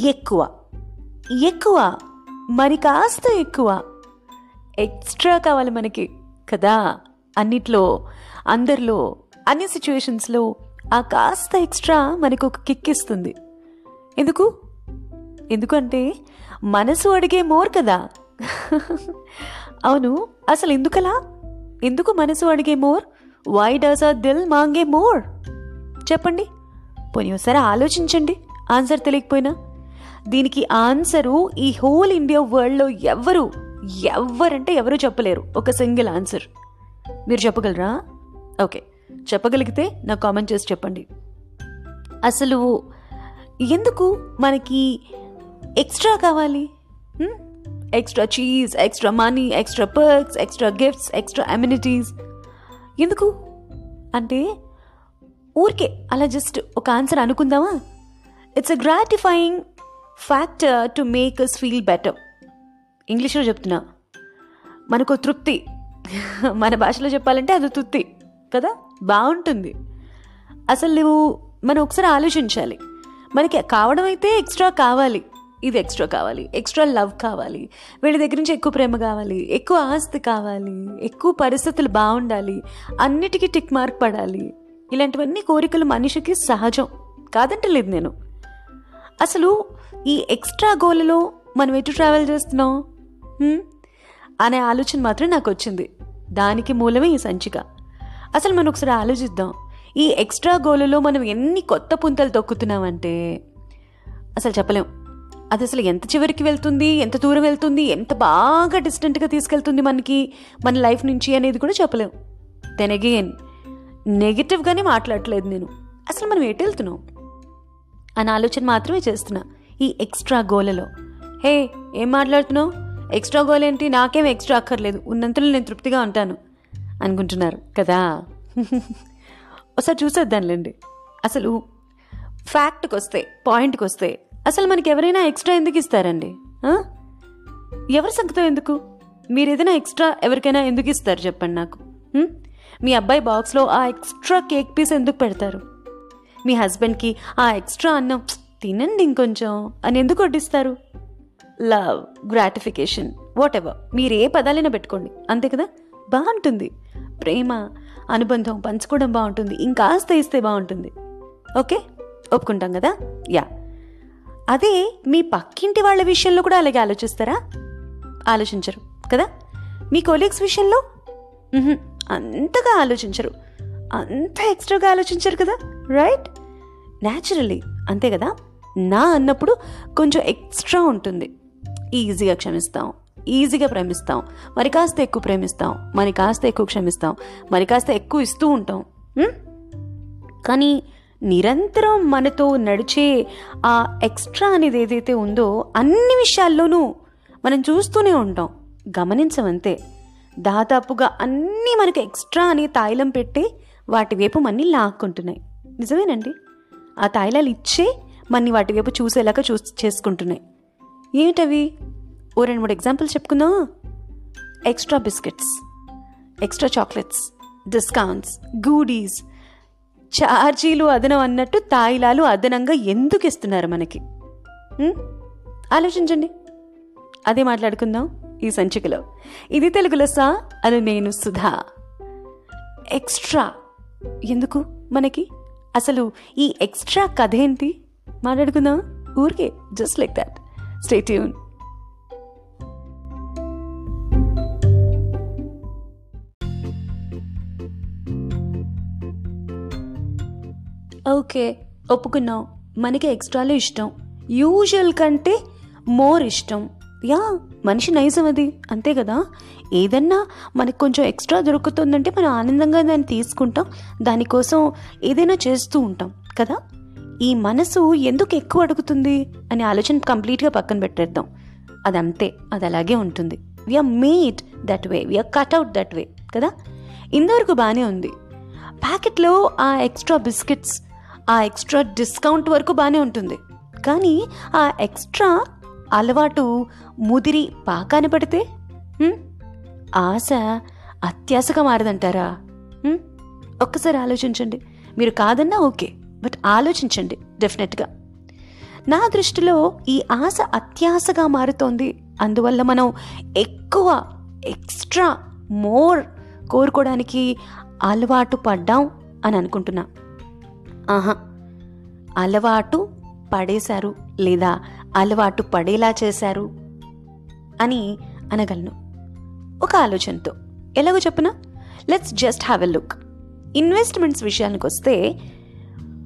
ఎక్కువ. ఎక్కువ. మరి కాస్త ఎక్కువ. ఎక్స్ట్రా కావాలి మనకి. కదా? అన్నిట్లో అందరిలో అన్ని సిచ్యువేషన్స్లో ఆ కాస్త ఎక్స్ట్రా మనకు ఒక కిక్ ఇస్తుంది. ఎందుకు? ఎందుకంటే మనసు అడిగే మోర్ కదా. అవును అసలు ఎందుకలా? ఎందుకు మనసు అడిగే మోర్? వై డస్ అ దిల్ మాంగే మోర్? చెప్పండి. పోనీ ఒకసారి ఆలోచించండి. ఆన్సర్ తెలియకపోయినా. దీనికి ఆన్సరు ఈ హోల్ ఇండియా వరల్డ్లో ఎవ్వరు ఎవరంటే ఎవరు చెప్పలేరు. ఒక సింగిల్ ఆన్సర్. మీరు చెప్పగలరా? ఓకే. చెప్పగలిగితే నాకు కామెంట్ చేసి చెప్పండి. అసలు ఎందుకు మనకి ఎక్స్ట్రా కావాలి? Extra cheese extra money extra perks extra gifts extra amenities. ఎందుకు? అంటే ఊరికే అలా జస్ట్ ఒక answer అనుకుందామా? It's a gratifying factor to make us feel better ఇంగ్లీష్లో చెప్తున్నా. మనకు తృప్తి. మన భాషలో చెప్పాలంటే అది తృప్తి కదా? బాగుంటుంది. అసలు నువ్వు మనం ఒకసారి ఆలోచించాలి. మనకి కావడం అయితే ఎక్స్ట్రా కావాలి. ఇది ఎక్స్ట్రా కావాలి. ఎక్స్ట్రా లవ్ కావాలి. వీళ్ళ దగ్గర నుంచి ఎక్కువ ప్రేమ కావాలి. ఎక్కువ ఆస్తి కావాలి. ఎక్కువ పరిస్థితులు బాగుండాలి. అన్నిటికీ టిక్ మార్క్ పడాలి. ఇలాంటివన్నీ కోరికలు మనిషికి సహజం. కాదంటలేదు నేను. అసలు ఈ ఎక్స్ట్రా గోలలో మనం ఎటు ట్రావెల్ చేస్తున్నాం? అనే ఆలోచన మాత్రం నాకు వచ్చింది. దానికి మూలమే ఈ సంచిక. అసలు మనం ఒకసారి ఆలోచిద్దాం. ఈ ఎక్స్ట్రా గోలలో మనం ఎన్ని కొత్త పుంతలు తొక్కుతున్నామంటే అసలు చెప్పలేం. అది అసలు ఎంత చివరికి వెళ్తుంది ఎంత దూరం వెళ్తుంది ఎంత బాగా డిస్టెంట్గా తీసుకెళ్తుంది మనకి మన లైఫ్ నుంచి అనేది కూడా చెప్పలేం. దెన్ అగైన్ నెగిటివ్గానే మాట్లాడట్లేదు నేను. అసలు మనం ఎటు వెళ్తున్నాం? అని ఆలోచన మాత్రమే చేస్తున్నా. ఈ ఎక్స్ట్రా గోలలో. హే ఏం మాట్లాడుతున్నావు? ఎక్స్ట్రా గోల్ ఏంటి? నాకేం ఎక్స్ట్రా అక్కర్లేదు. ఉన్నంతలో నేను తృప్తిగా ఉంటాను అనుకుంటున్నారు కదా? ఒకసారి చూసేద్దాంలేండి అసలు ఫ్యాక్ట్కి వస్తే పాయింట్కి వస్తే అసలు మనకి ఎవరైనా ఎక్స్ట్రా ఎందుకు ఇస్తారండి? ఎవరి సంగతో ఎందుకు? మీరు ఏదైనా ఎక్స్ట్రా ఎవరికైనా ఎందుకు ఇస్తారు చెప్పండి నాకు. మీ అబ్బాయి బాక్స్లో ఆ ఎక్స్ట్రా కేక్ పీస్ ఎందుకు పెడతారు? మీ హస్బెండ్కి ఆ ఎక్స్ట్రా అన్నం తినండి ఇంకొంచెం అని ఎందుకు వడ్డిస్తారు? లవ్ గ్రాటిఫికేషన్ వాట్ ఎవర్ మీరు ఏ పదాలైనా పెట్టుకోండి. అంతే కదా? బాగుంటుంది. ప్రేమ అనుబంధం పంచుకోవడం బాగుంటుంది. ఇంకాస్త ఇస్తే బాగుంటుంది. ఓకే? ఒప్పుకుంటాం కదా? యా. అదే మీ పక్కింటి వాళ్ళ విషయంలో కూడా అలాగే ఆలోచిస్తారా? ఆలోచించరు కదా? మీ కొలీగ్స్ విషయంలో? అంతగా ఆలోచించరు. అంత ఎక్స్ట్రాగా ఆలోచించరు కదా? రైట్ న్యాచురలీ అంతే కదా? నా అన్నప్పుడు కొంచెం ఎక్స్ట్రా ఉంటుంది. ఈజీగా క్షమిస్తాం. ఈజీగా ప్రేమిస్తాం. మరి కాస్త ఎక్కువ ప్రేమిస్తాం. మరి కాస్త ఎక్కువ క్షమిస్తాం. మరి కాస్త ఎక్కువ ఇస్తూ ఉంటాం. కానీ నిరంతరం మనతో నడిచే ఆ ఎక్స్ట్రా అనేది ఏదైతే ఉందో అన్ని విషయాల్లోనూ మనం చూస్తూనే ఉంటాం. గమనించమంతే. దాదాపుగా అన్నీ మనకు ఎక్స్ట్రా అని తాయిలం పెట్టి వాటి వైపు మన్ని లాక్కుంటున్నాయి. నిజమేనండి? ఆ తాయిలాలు ఇచ్చే మన్ని వాటి వైపు చూసేలాగా చూ చేసుకుంటున్నాయి. ఏమిటవి? ఓ రెండు మూడు ఎగ్జాంపుల్ చెప్పుకుందాం? Extra biscuits extra chocolates discounts goodies ఛార్జీలు అదనం అన్నట్టు తాయిలాలు అదనంగా ఎందుకు ఇస్తున్నారు మనకి? ఆలోచించండి. అదే మాట్లాడుకుందాం ఈ సంచికలో. ఇది తెలుగులో సా అని నేను సుధా. ఎక్స్ట్రా. ఎందుకు మనకి? అసలు ఈ ఎక్స్ట్రా కథ ఏంటి? మాట్లాడుకుందాం? ఊరికే just like that stay tune okay ఒప్పుకున్నాం. మనకి ఎక్స్ట్రాలో ఇష్టం. యూజువల్ కంటే మోర్ ఇష్టం. యా మనిషి నైజం అది. అంతే కదా? ఏదన్నా మనకు కొంచెం ఎక్స్ట్రా దొరుకుతుందంటే మనం ఆనందంగా దాన్ని తీసుకుంటాం. దానికోసం ఏదైనా చేస్తూ ఉంటాం. కదా? ఈ మనసు ఎందుకు ఎక్కువ అడుగుతుంది అనే ఆలోచన కంప్లీట్గా పక్కన పెట్టేద్దాం. అది అంతే అది అలాగే ఉంటుంది. We are made that way we are cut out that way కదా? ఇంతవరకు బాగానే ఉంది. ప్యాకెట్లో ఆ ఎక్స్ట్రా బిస్కెట్స్ ఆ ఎక్స్ట్రా డిస్కౌంట్ వరకు బాగానే ఉంటుంది. కానీ ఆ ఎక్స్ట్రా అలవాటు ముదిరి పాకాన పడితే ఆశ అత్యాశగా మారదంటారా? ఒక్కసారి ఆలోచించండి. మీరు కాదన్నా ఓకే. బట్ ఆలోచించండి డెఫినెట్గా. నా దృష్టిలో ఈ ఆశ అత్యాశగా మారుతోంది. అందువల్ల మనం ఎక్కువ ఎక్స్ట్రా మోర్ కోరుకోవడానికి అలవాటు పడ్డాం అని అనుకుంటున్నా. ఆహా! అలవాటు పడేశారు లేదా అలవాటు పడేలా చేశారు అని అనగలను. ఒక ఆలోచనతో. ఎలాగో చెప్పనా? Let's just have a look investments విషయానికి వస్తే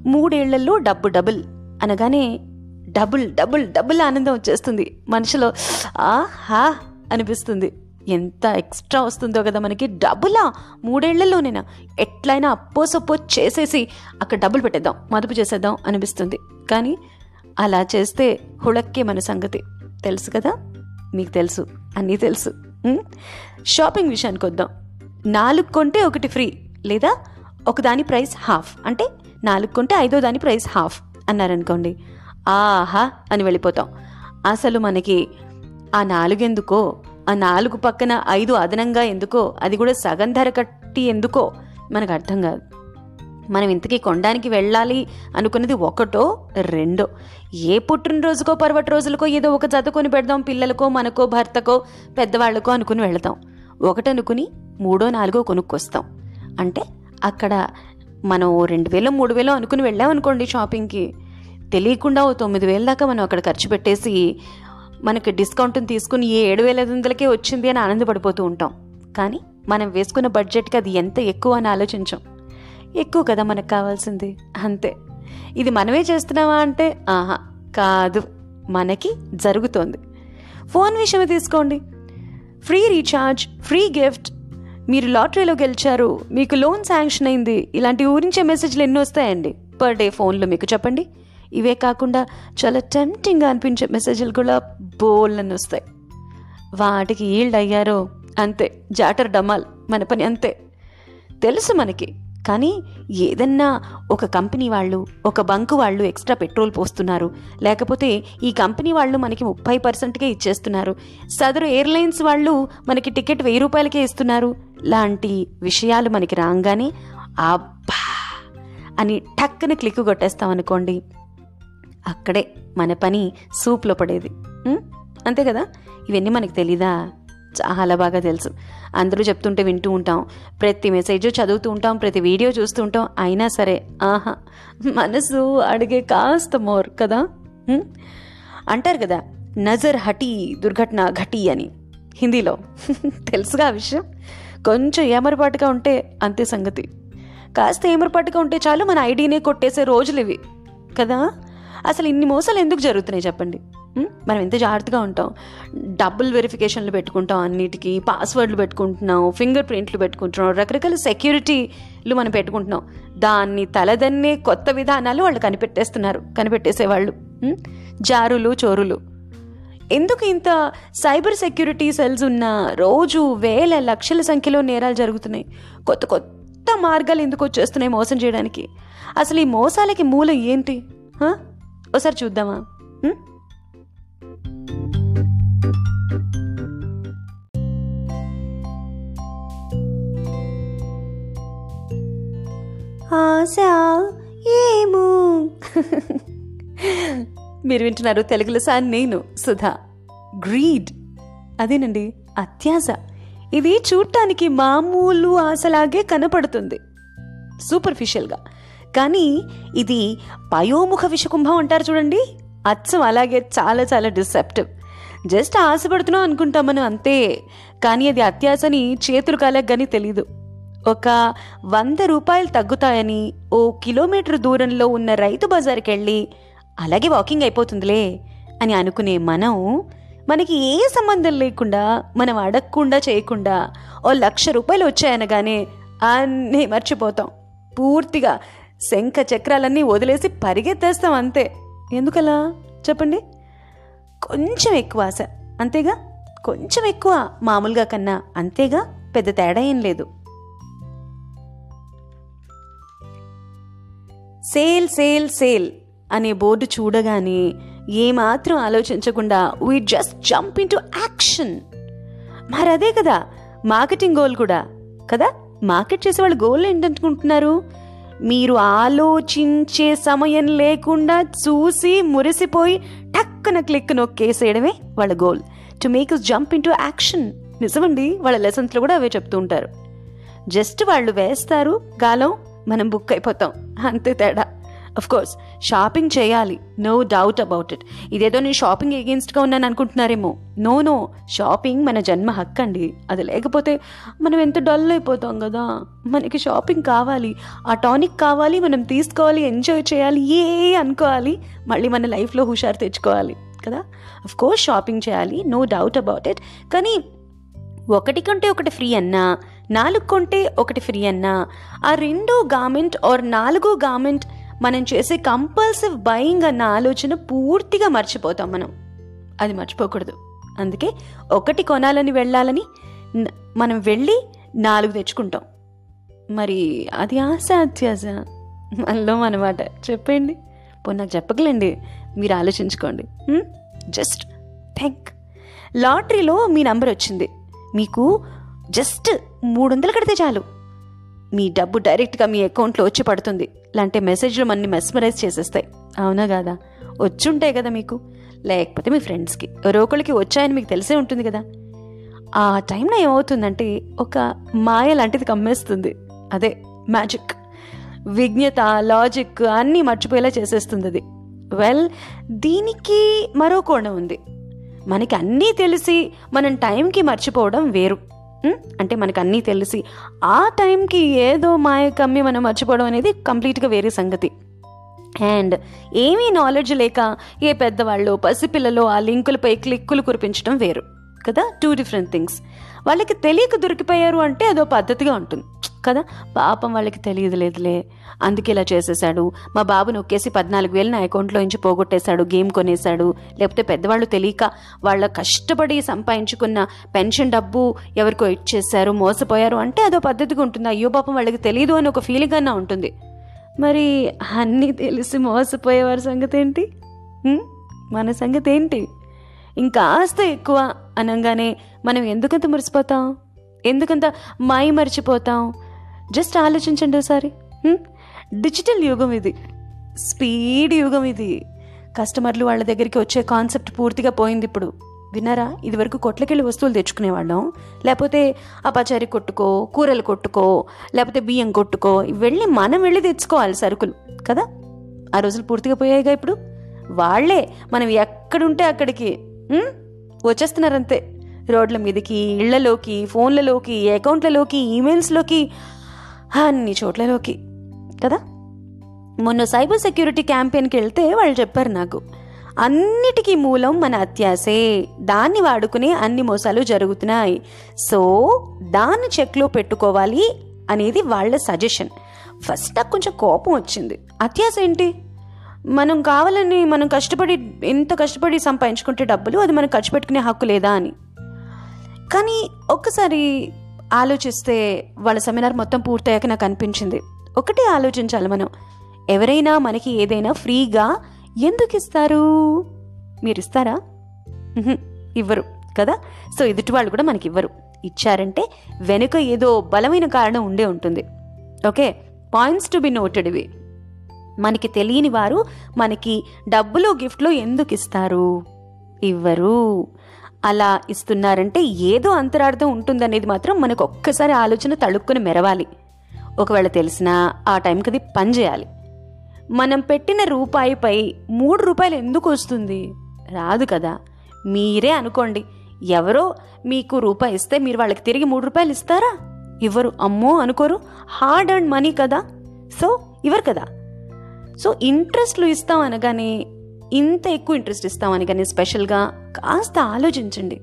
మూడేళ్ళలో డబ్బు డబుల్ అనగానే డబుల్ డబుల్ డబుల్ ఆనందం వచ్చేస్తుంది. మనిషిలో ఆహా అనిపిస్తుంది. ఎంత ఎక్స్ట్రా వస్తుందో కదా మనకి. డబులా? మూడేళ్ళలోనేనా? ఎట్లయినా అప్పో సప్పో చేసేసి అక్కడ డబ్బులు పెట్టేద్దాం మదుపు చేసేద్దాం అనిపిస్తుంది. కానీ అలా చేస్తే హుళక్కే మన సంగతి. తెలుసు కదా? మీకు తెలుసు అన్నీ తెలుసు. షాపింగ్ విషయానికి వద్దాం నాలుగు కొంటే ఒకటి ఫ్రీ లేదా? ఒకదాని ప్రైస్ హాఫ్. అంటే నాలుగు కొంటే ఐదో దాని ప్రైస్ హాఫ్ అన్నారనుకోండి. ఆహా అని వెళ్ళిపోతాం. అసలు మనకి ఆ నాలుగెందుకో? ఆ నాలుగు పక్కన ఐదు అదనంగా ఎందుకో? అది కూడా సగం ధర కట్టి ఎందుకో? మనకు అర్థం కాదు. మనం ఇంతకీ కొనడానికి వెళ్ళాలి అనుకున్నది ఒకటో రెండో? ఏ పుట్టినరోజుకో పర్వటి రోజులకో ఏదో ఒక జత కొని పెడదాం పిల్లలకో మనకో భర్తకో పెద్దవాళ్ళకో అనుకుని వెళతాం. ఒకటనుకుని మూడో నాలుగో కొనుక్కొస్తాం. అంటే అక్కడ మనం రెండు వేలు మూడు వేలు అనుకుని వెళ్ళాం అనుకోండి షాపింగ్కి. తెలియకుండా ఓ తొమ్మిది వేల దాకా మనం అక్కడ ఖర్చు పెట్టేసి మనకి డిస్కౌంట్ని తీసుకుని ఏ ఏడు వేల ఐదు వందలకే వచ్చింది అని ఆనందపడిపోతూ ఉంటాం. కానీ మనం వేసుకున్న బడ్జెట్కి అది ఎంత ఎక్కువ అని ఆలోచించాం. ఎక్కువ కదా మనకు కావాల్సింది. అంతే. ఇది మనమే చేస్తున్నావా అంటే ఆహా కాదు. మనకి జరుగుతోంది. ఫోన్ విషయమే తీసుకోండి. ఫ్రీ రీఛార్జ్ ఫ్రీ గిఫ్ట్ మీరు లాటరీలో గెలిచారు మీకు లోన్ శాంక్షన్ అయింది ఇలాంటి ఊరించే మెసేజ్లు ఎన్నో వస్తాయండి. పర్ డే ఫోన్లో మీకు చెప్పండి. ఇవే కాకుండా చాలా టెంప్టింగ్గా అనిపించే మెసేజ్లు కూడా బోల్ని వస్తాయి. వాటికి ఈల్డ్ అయ్యారో అంతే. జాటర్ డమాల్ మన పని అంతే. తెలుసు మనకి. కానీ ఏదన్నా ఒక కంపెనీ వాళ్ళు ఒక బంకు వాళ్ళు ఎక్స్ట్రా పెట్రోల్ పోస్తున్నారు. లేకపోతే ఈ కంపెనీ వాళ్ళు మనకి ముప్పై పర్సెంట్కే ఇచ్చేస్తున్నారు. సదరు ఎయిర్లైన్స్ వాళ్ళు మనకి టికెట్ వెయ్యి రూపాయలకే ఇస్తున్నారు. లాంటి విషయాలు మనకి రాగానే అబ్బా! అని టక్కున క్లిక్ కొట్టేస్తాం అనుకోండి. అక్కడే మన పని సూప్లో పడేది. అంతే కదా? ఇవన్నీ మనకు తెలీదా? చాలా బాగా తెలుసు. అందరూ చెప్తుంటే వింటూ ఉంటాం. ప్రతి మెసేజ్ చదువుతూ ఉంటాం. ప్రతి వీడియో చూస్తూ ఉంటాం. అయినా సరే ఆహా మనసు అడిగే కాస్త మోర్ కదా? అంటారు కదా నజర్ హటీ దుర్ఘటన ఘటి అని. హిందీలో. తెలుసుగా ఆ విషయం? కొంచెం ఏమరపాటుగా ఉంటే అంతే సంగతి. కాస్త ఏమరపాటుగా ఉంటే చాలు మన ఐడీనే కొట్టేసే రోజులు ఇవి. కదా? అసలు ఇన్ని మోసాలు ఎందుకు జరుగుతున్నాయి చెప్పండి? మనం ఎంత జాగ్రత్తగా ఉంటాం? డబుల్ వెరిఫికేషన్లు పెట్టుకుంటాం అన్నిటికీ పాస్వర్డ్లు పెట్టుకుంటున్నాం ఫింగర్ ప్రింట్లు పెట్టుకుంటున్నాం రకరకాల సెక్యూరిటీలు మనం పెట్టుకుంటున్నాం. దాన్ని తలదన్నే కొత్త విధానాలు వాళ్ళు కనిపెట్టేస్తున్నారు కనిపెట్టేసేవాళ్ళు. జారులు చోరులు. ఎందుకు ఇంత సైబర్ సెక్యూరిటీ సెల్స్ ఉన్న రోజు వేల లక్షల సంఖ్యలో నేరాలు జరుగుతున్నాయి? కొత్త కొత్త మార్గాలు ఎందుకు వచ్చేస్తున్నాయి మోసం చేయడానికి? అసలు ఈ మోసాలకి మూలం ఏంటి? ఒకసారి చూద్దామా? ఆశ ఏమో మీరు వింటున్నారు తెలుగులో సార్ నేను సుధా. గ్రీడ్. అదేనండి అత్యాశ. ఇది చూడటానికి మామూలు ఆశలాగే కనపడుతుంది. సూపర్ఫిషియల్గా. కానీ ఇది పయోముఖ విషకుంభం అంటారు చూడండి. అచ్చం అలాగే చాలా చాలా డిసెప్టివ్. జస్ట్ ఆశపడుతున్నాం అనుకుంటాం మనం అంతే. కానీ అది అత్యాశని చేతులు కాలేక తెలీదు. ఒక వంద రూపాయలు తగ్గుతాయని ఓ కిలోమీటర్ దూరంలో ఉన్న రైతు బజార్కి వెళ్ళి అలాగే వాకింగ్ అయిపోతుందిలే అని అనుకునే మనం మనకి ఏ సంబంధం లేకుండా మనం అడగకుండా చేయకుండా ఓ లక్ష రూపాయలు వచ్చాయనగానే అన్నీ మర్చిపోతాం. పూర్తిగా శంఖ చక్రాలన్నీ వదిలేసి పరిగెత్తేస్తాం అంతే. ఎందుకలా? చెప్పండి. కొంచెం ఎక్కువ ఆశ. అంతేగా? కొంచెం ఎక్కువ మామూలుగా కన్నా అంతేగా? పెద్ద తేడా ఏం లేదు. సేల్ సేల్ సేల్ అనే బోర్డు చూడగానే ఏమాత్రం ఆలోచించకుండా we just jump into action మరి అదే కదా మార్కెటింగ్ గోల్ కూడా. కదా? మార్కెట్ చేసే వాళ్ళు గోల్ ఏంటనుకుంటున్నారు? మీరు ఆలోచించే సమయం లేకుండా చూసి మురిసిపోయి టక్కున క్లిక్ నొక్కేసేయడమే వాళ్ళ goal to make us jump into action నిజమండి వాళ్ళ లెసన్స్లో కూడా అవే చెప్తూ ఉంటారు. జస్ట్ వాళ్ళు వేస్తారు గాలం మనం బుక్ అయిపోతాం. అంతే తేడా. అఫ్ కోర్స్ షాపింగ్ చేయాలి. నో డౌట్ అబౌట్ ఇట్ ఇదేదో నేను షాపింగ్ ఎగెన్స్ట్గా ఉన్నాను అనుకుంటున్నారేమో. నో నో షాపింగ్ మన జన్మ హక్కు అండి. అది లేకపోతే మనం ఎంత డల్ అయిపోతాం కదా? మనకి షాపింగ్ కావాలి. ఆ టానిక్ కావాలి మనం తీసుకోవాలి ఎంజాయ్ చేయాలి ఏ అనుకోవాలి మళ్ళీ మన లైఫ్లో హుషారు తెచ్చుకోవాలి కదా? అఫ్ కోర్స్ షాపింగ్ చేయాలి. నో డౌట్ అబౌట్ ఇట్ కానీ ఒకటి కంటే ఒకటి ఫ్రీ అన్నా నాలుగు కొంటే ఒకటి ఫ్రీ అన్నా ఆ రెండో గార్మెంట్ ఆర్ నాలుగో గార్మెంట్ మనం చేసే కంపల్సివ్ బయింగ్ అన్న ఆలోచన పూర్తిగా మర్చిపోతాం మనం. అది మర్చిపోకూడదు. అందుకే ఒకటి కొనాలని వెళ్ళాలని మనం వెళ్ళి నాలుగు తెచ్చుకుంటాం. మరి అది ఆశ అత్యాశ మనలో అనమాట చెప్పండి పోనీ నాకు చెప్పగలండి మీరు ఆలోచించుకోండి. జస్ట్ థ్యాంక్ లాటరీలో మీ నంబర్ వచ్చింది మీకు జస్ట్ మూడు వందలు కడితే చాలు. మీ డబ్బు డైరెక్ట్గా మీ అకౌంట్లో వచ్చి పడుతుంది. లాంటి మెసేజ్లు మనని మెస్మరైజ్ చేసేస్తాయి. అవునా కాదా వచ్చుంటాయి కదా మీకు. లేకపోతే మీ ఫ్రెండ్స్కి. ఒకరికి వచ్చాయని మీకు తెలిసే ఉంటుంది కదా. ఆ టైంలో ఏమవుతుందంటే ఒక మాయ లాంటిది కమ్మేస్తుంది. అదే మ్యాజిక్. విజ్ఞత లాజిక్ అన్నీ మర్చిపోయేలా చేసేస్తుంది అది. వెల్ దీనికి మరో కోణం ఉంది. మనకి అన్నీ తెలిసి మనం టైంకి మర్చిపోవడం వేరు. అంటే మనకు అన్నీ తెలిసి ఆ టైంకి ఏదో మాయ కమ్మి మనం మర్చిపోవడం అనేది కంప్లీట్గా వేరే సంగతి. అండ్ ఏమీ నాలెడ్జ్ లేక ఏ పెద్దవాళ్ళు పసిపిల్లలు ఆ లింకులపై క్లిక్కులు కురిపించడం వేరు. కదా? Two different things. వాళ్ళకి తెలియక దొరికిపోయారు అంటే అదో పద్ధతిగా ఉంటుంది. కదా? పాపం వాళ్ళకి తెలియదు లేదులే. అందుకే ఇలా చేసేసాడు మా బాబు నొక్కేసి పద్నాలుగు వేలు నా అకౌంట్లో నుంచి పోగొట్టేశాడు గేమ్ కొనేశాడు. లేకపోతే పెద్దవాళ్ళు తెలియక వాళ్ళ కష్టపడి సంపాదించుకున్న పెన్షన్ డబ్బు ఎవరికో ఇచ్చేశారు మోసపోయారు అంటే అదో పద్ధతిగా ఉంటుంది. అయ్యో పాపం వాళ్ళకి తెలియదు అని ఒక ఫీలింగ్ అన్నా ఉంటుంది. మరి అన్నీ తెలిసి మోసపోయేవారి సంగతి ఏంటి? మన సంగతి ఏంటి? ఇంకాస్త ఎక్కువ అనగానే మనం ఎందుకంత మురిసిపోతాం? ఎందుకంత మై మర్చిపోతాం? జస్ట్ ఆలోచించండి ఒకసారి. డిజిటల్ యుగం ఇది. స్పీడ్ యుగం ఇది. కస్టమర్లు వాళ్ళ దగ్గరికి వచ్చే కాన్సెప్ట్ పూర్తిగా పోయింది ఇప్పుడు. విన్నారా? ఇదివరకు కొట్లకెళ్ళి వస్తువులు తెచ్చుకునేవాళ్ళం. లేకపోతే ఆ పచారీ కొట్టుకో కూరలు కొట్టుకో లేకపోతే బియ్యం కొట్టుకో వెళ్ళి మనం వెళ్ళి తెచ్చుకోవాలి సరుకులు. కదా? ఆ రోజులు పూర్తిగా పోయాయిగా ఇప్పుడు? వాళ్ళే మనం ఎక్కడుంటే అక్కడికి. వచ్చేస్తున్నారంతే. రోడ్ల మీదకి ఇళ్ళలోకి ఫోన్లలోకి అకౌంట్లలోకి ఈమెయిల్స్లోకి అన్ని చోట్లలోకి. కదా? మొన్న సైబర్ సెక్యూరిటీ క్యాంపెయిన్కి వెళ్తే వాళ్ళు చెప్పారు నాకు అన్నిటికీ మూలం మన అత్యాసే. దాన్ని వాడుకునే అన్ని మోసాలు జరుగుతున్నాయి. సో దాన్ని చెక్లో పెట్టుకోవాలి అనేది వాళ్ళ సజెషన్. ఫస్ట్ నాకు కొంచెం కోపం వచ్చింది. అత్యాస ఏంటి? మనం కావాలని మనం కష్టపడి ఎంత కష్టపడి సంపాదించుకుంటే డబ్బులు అది మనం ఖర్చు పెట్టుకునే హక్కు లేదా అని. కానీ ఒక్కసారి ఆలోచిస్తే వాళ్ళ సెమినార్ మొత్తం పూర్తయ్యాక నాకు అనిపించింది. ఒకటే ఆలోచించాలి మనం. ఎవరైనా మనకి ఏదైనా ఫ్రీగా ఎందుకు ఇస్తారు? మీరు ఇస్తారా? ఇవ్వరు కదా? సో ఎదుటి వాళ్ళు కూడా మనకి ఇవ్వరు. ఇచ్చారంటే వెనుక ఏదో బలమైన కారణం ఉండే ఉంటుంది. Okay? Points to be noted ఇవి. మనకి తెలియని వారు మనకి డబ్బులు గిఫ్ట్లు ఎందుకు ఇస్తారు? ఇవ్వరు. అలా ఇస్తున్నారంటే ఏదో అంతరార్థం ఉంటుందనేది మాత్రం మనకు ఒక్కసారి ఆలోచన తళుక్కుని మెరవాలి. ఒకవేళ తెలిసినా ఆ టైంకి అది పని చేయాలి. మనం పెట్టిన రూపాయిపై మూడు రూపాయలు ఎందుకు వస్తుంది? రాదు కదా. మీరే అనుకోండి. ఎవరో మీకు రూపాయి ఇస్తే మీరు వాళ్ళకి తిరిగి మూడు రూపాయలు ఇస్తారా? ఇవ్వరు అమ్మో అనుకోరు. హార్డ్ అండ్ మనీ కదా. సో ఇవ్వరు కదా. సో ఇంట్రెస్ట్లు ఇస్తాం అనగానే ఇంత ఎక్కువ ఇంట్రెస్ట్ ఇస్తామని కానీ స్పెషల్గా కాస్త ఆలోచించండి.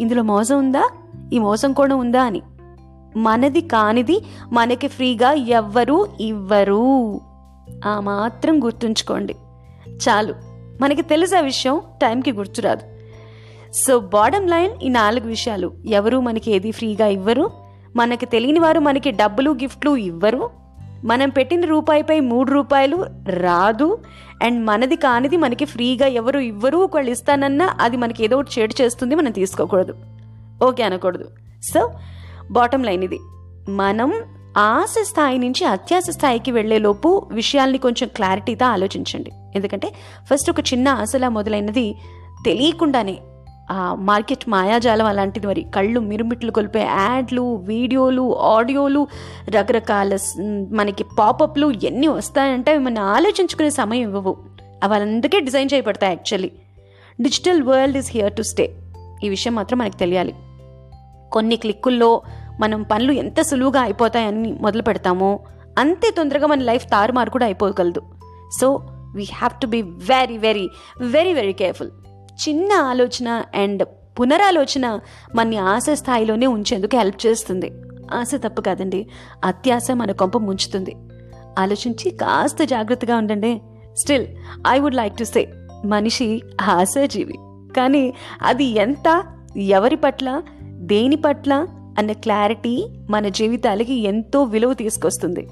ఇందులో మోసం ఉందా? ఈ మోసం కూడా ఉందా అని. మనది కానిది మనకి ఫ్రీగా ఎవ్వరూ ఇవ్వరు. ఆ మాత్రం గుర్తుంచుకోండి. చాలు. మనకి తెలుసు ఆ విషయం టైంకి గుర్తురాదు. సో బాటమ్ లైన్ ఈ నాలుగు విషయాలు. ఎవరు మనకి ఏది ఫ్రీగా ఇవ్వరు? మనకి తెలియని వారు మనకి డబ్బులు గిఫ్ట్లు ఇవ్వరు. మనం పెట్టిన రూపాయిపై మూడు రూపాయలు రాదు అండ్ మనది కానిది మనకి ఫ్రీగా ఎవరు ఇవ్వరు ఒకళ్ళు ఇస్తానన్నా అది మనకి ఏదో ఒకటి చేటు చేస్తుంది మనం తీసుకోకూడదు. ఓకే అనకూడదు. సో బాటమ్ లైన్ ఇది. మనం ఆశ స్థాయి నుంచి అత్యాశ స్థాయికి వెళ్ళేలోపు విషయాల్ని కొంచెం క్లారిటీతో ఆలోచించండి. ఎందుకంటే ఫస్ట్ ఒక చిన్న ఆశలా మొదలైనది తెలియకుండానే మార్కెట్ మాయాజాలం అలాంటిది మరి. కళ్ళు మిరుమిట్లు కొలిపే యాడ్లు వీడియోలు ఆడియోలు రకరకాల మనకి పాపప్లు ఎన్ని వస్తాయంటే అవి మనం ఆలోచించుకునే సమయం ఇవ్వవు. అవి అందుకే డిజైన్ చేయబడతాయి actually. Digital world is here to stay. ఈ విషయం మాత్రం మనకు తెలియాలి. కొన్ని క్లిక్కుల్లో మనం పనులు ఎంత సులువుగా అయిపోతాయని మొదలు పెడతామో అంతే తొందరగా మన లైఫ్ తారుమారు కూడా అయిపోగలదు. So we have to be very very very very careful చిన్న ఆలోచన అండ్ పునరాలోచన మన ఆశ స్థాయిలోనే ఉంచేందుకు హెల్ప్ చేస్తుంది. ఆశ తప్పు కాదండి. అత్యాశ మన కొంప ముంచుతుంది. ఆలోచించి కాస్త జాగ్రత్తగా ఉండండి. Still I would like to say మనిషి ఆశాజీవి. కానీ అది ఎంత ఎవరి పట్ల దేని పట్ల అన్న క్లారిటీ మన జీవితాలకి ఎంతో విలువ తీసుకొస్తుంది.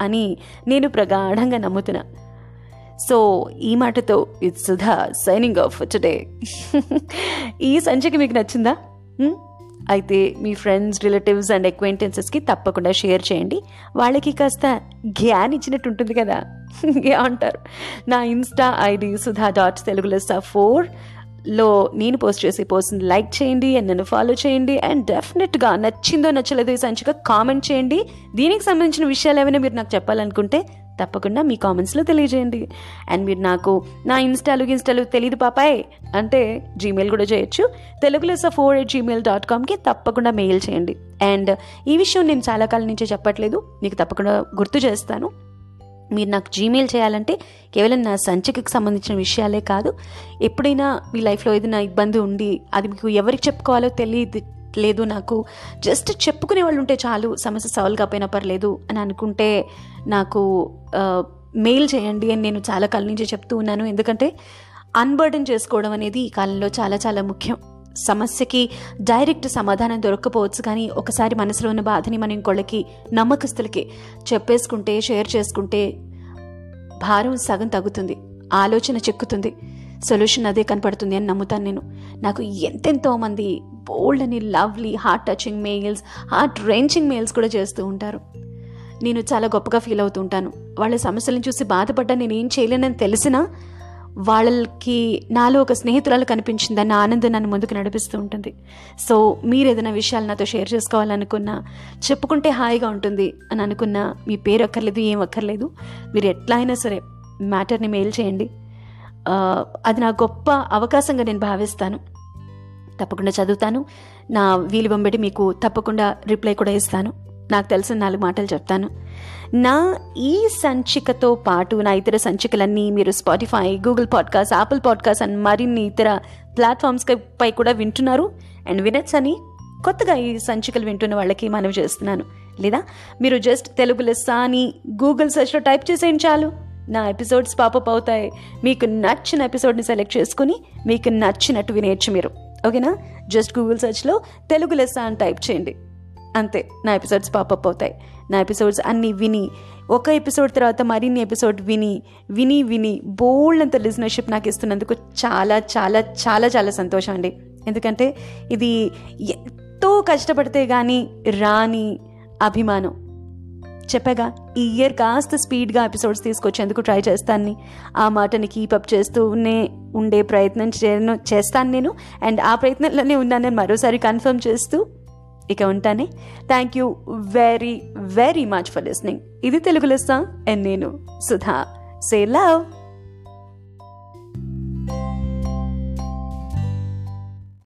అని నేను ప్రగాఢంగా నమ్ముతున్నా. సో ఈ మాటతో it's Sudha signing off today ఈ సంచిక మీకు నచ్చిందా? అయితే మీ ఫ్రెండ్స్ రిలేటివ్స్ అండ్ అక్వైంటెన్సెస్కి తప్పకుండా షేర్ చేయండి. వాళ్ళకి కాస్త జ్ఞాన్ ఇచ్చినట్టు ఉంటుంది కదా. అంటారు. నా ఇన్స్టా ఐడి సుధా డాట్ తెలుగులో సఫోర్. ఫోర్ లో నేను పోస్ట్ చేసే పోస్ట్ని లైక్ చేయండి అండ్ నన్ను ఫాలో చేయండి అండ్ డెఫినెట్గా నచ్చిందో నచ్చలేదో ఈ సంచిక కామెంట్ చేయండి. దీనికి సంబంధించిన విషయాలు ఏమైనా మీరు నాకు చెప్పాలనుకుంటే తప్పకుండా మీ కామెంట్స్లో తెలియజేయండి. అండ్ మీరు నాకు నా ఇన్స్టాలు ఇన్స్టాలు తెలియదు పాపాయ్ అంటే జీమెయిల్ కూడా చేయొచ్చు. Telugu Lessa four eight Gmail dot కామ్కి తప్పకుండా మెయిల్ చేయండి. అండ్ ఈ విషయం నేను చాలా కాలం నుంచి చెప్పట్లేదు మీకు తప్పకుండా గుర్తు చేస్తాను. మీరు నాకు జీమెయిల్ చేయాలంటే కేవలం నా సంచికకు సంబంధించిన విషయాలే కాదు ఎప్పుడైనా మీ లైఫ్లో ఏదైనా ఇబ్బంది ఉండి అది మీకు ఎవరికి చెప్పుకోవాలో తెలియదు లేదు నాకు జస్ట్ చెప్పుకునే వాళ్ళు ఉంటే చాలు సమస్య సాల్వ్ కాపోయినా పర్లేదు అని అనుకుంటే నాకు మెయిల్ చేయండి అని నేను చాలా కాలం నుంచి చెప్తూ ఉన్నాను. ఎందుకంటే అన్బర్డన్ చేసుకోవడం అనేది ఈ కాలంలో చాలా చాలా ముఖ్యం. సమస్యకి డైరెక్ట్ సమాధానం దొరక్కపోవచ్చు కానీ ఒకసారి మనసులో ఉన్న బాధని మనం ఇంకోళ్ళకి నమ్మకస్తులకి చెప్పేసుకుంటే షేర్ చేసుకుంటే భారం సగం తగ్గుతుంది ఆలోచన చెక్కుతుంది. సొల్యూషన్ అదే కనపడుతుంది అని నమ్ముతాను నేను. నాకు ఎంతెంతో మంది బోల్డ్ అని lovely heart touching mails heart wrenching mails కూడా చేస్తూ ఉంటారు. నేను చాలా గొప్పగా ఫీల్ అవుతూ ఉంటాను. వాళ్ళ సమస్యలను చూసి బాధపడ్డా నేను ఏం చేయలేనని తెలిసినా వాళ్ళకి నాలో ఒక స్నేహితురాలు కనిపించిందన్న ఆనందం నన్ను ముందుకు నడిపిస్తూ ఉంటుంది. సో మీరు ఏదైనా విషయాలు నాతో షేర్ చేసుకోవాలనుకున్నా చెప్పుకుంటే హాయిగా ఉంటుంది అని అనుకున్నా మీ పేరు అక్కర్లేదు ఏం అక్కర్లేదు మీరు ఎట్లా అయినా సరే మ్యాటర్ని మెయిల్ చేయండి. అది నా గొప్ప అవకాశంగా నేను భావిస్తాను. తప్పకుండా చదువుతాను. నా వీలు బొంబెట్టి మీకు తప్పకుండా రిప్లై కూడా ఇస్తాను. నాకు తెలిసిన నాలుగు మాటలు చెప్తాను. నా ఈ సంచికతో పాటు నా ఇతర సంచికలన్నీ మీరు Spotify Google podcast Apple podcast and మరిన్ని ఇతర ప్లాట్ఫామ్స్ పై కూడా వింటున్నారు. అండ్ వినట్స్ అని కొత్తగా ఈ సంచికలు వింటున్న వాళ్ళకి మనవి చేస్తున్నాను. లేదా మీరు జస్ట్ తెలుగు లెస్స అని గూగుల్ సెర్చ్లో టైప్ చేసేయండి చాలు. నా ఎపిసోడ్స్ పాపప్ అవుతాయి. మీకు నచ్చిన ఎపిసోడ్ని సెలెక్ట్ చేసుకుని మీకు నచ్చినట్టు వినేయచ్చు మీరు. ఓకేనా? జస్ట్ గూగుల్ సెర్చ్లో తెలుగు లెస్స అని టైప్ చేయండి. అంతే. నా ఎపిసోడ్స్ పాపప్ అవుతాయి. నా ఎపిసోడ్స్ అన్నీ విని ఒక ఎపిసోడ్ తర్వాత మరిన్ని ఎపిసోడ్ విని విని విని బోల్డ్ అంత లిజనర్షిప్ నాకు ఇస్తున్నందుకు చాలా చాలా చాలా చాలా సంతోషం అండి. ఎందుకంటే ఇది ఎంతో కష్టపడితే కానీ రాని అభిమానం. చెప్పాగా ఈ ఇయర్ కాస్త స్పీడ్గా ఎపిసోడ్స్ తీసుకొచ్చేందుకు ట్రై చేస్తాను ఆ మాటని కీపప్ చేస్తూనే ఉండే ప్రయత్నం చేయను చేస్తాను నేను. అండ్ ఆ ప్రయత్నంలోనే ఉన్నానని మరోసారి కన్ఫర్మ్ చేస్తూ ఇక ఉంటానే. Thank you very very much for listening ఇది తెలుగు లెస్సా అండ్ నేను సుధా. Say love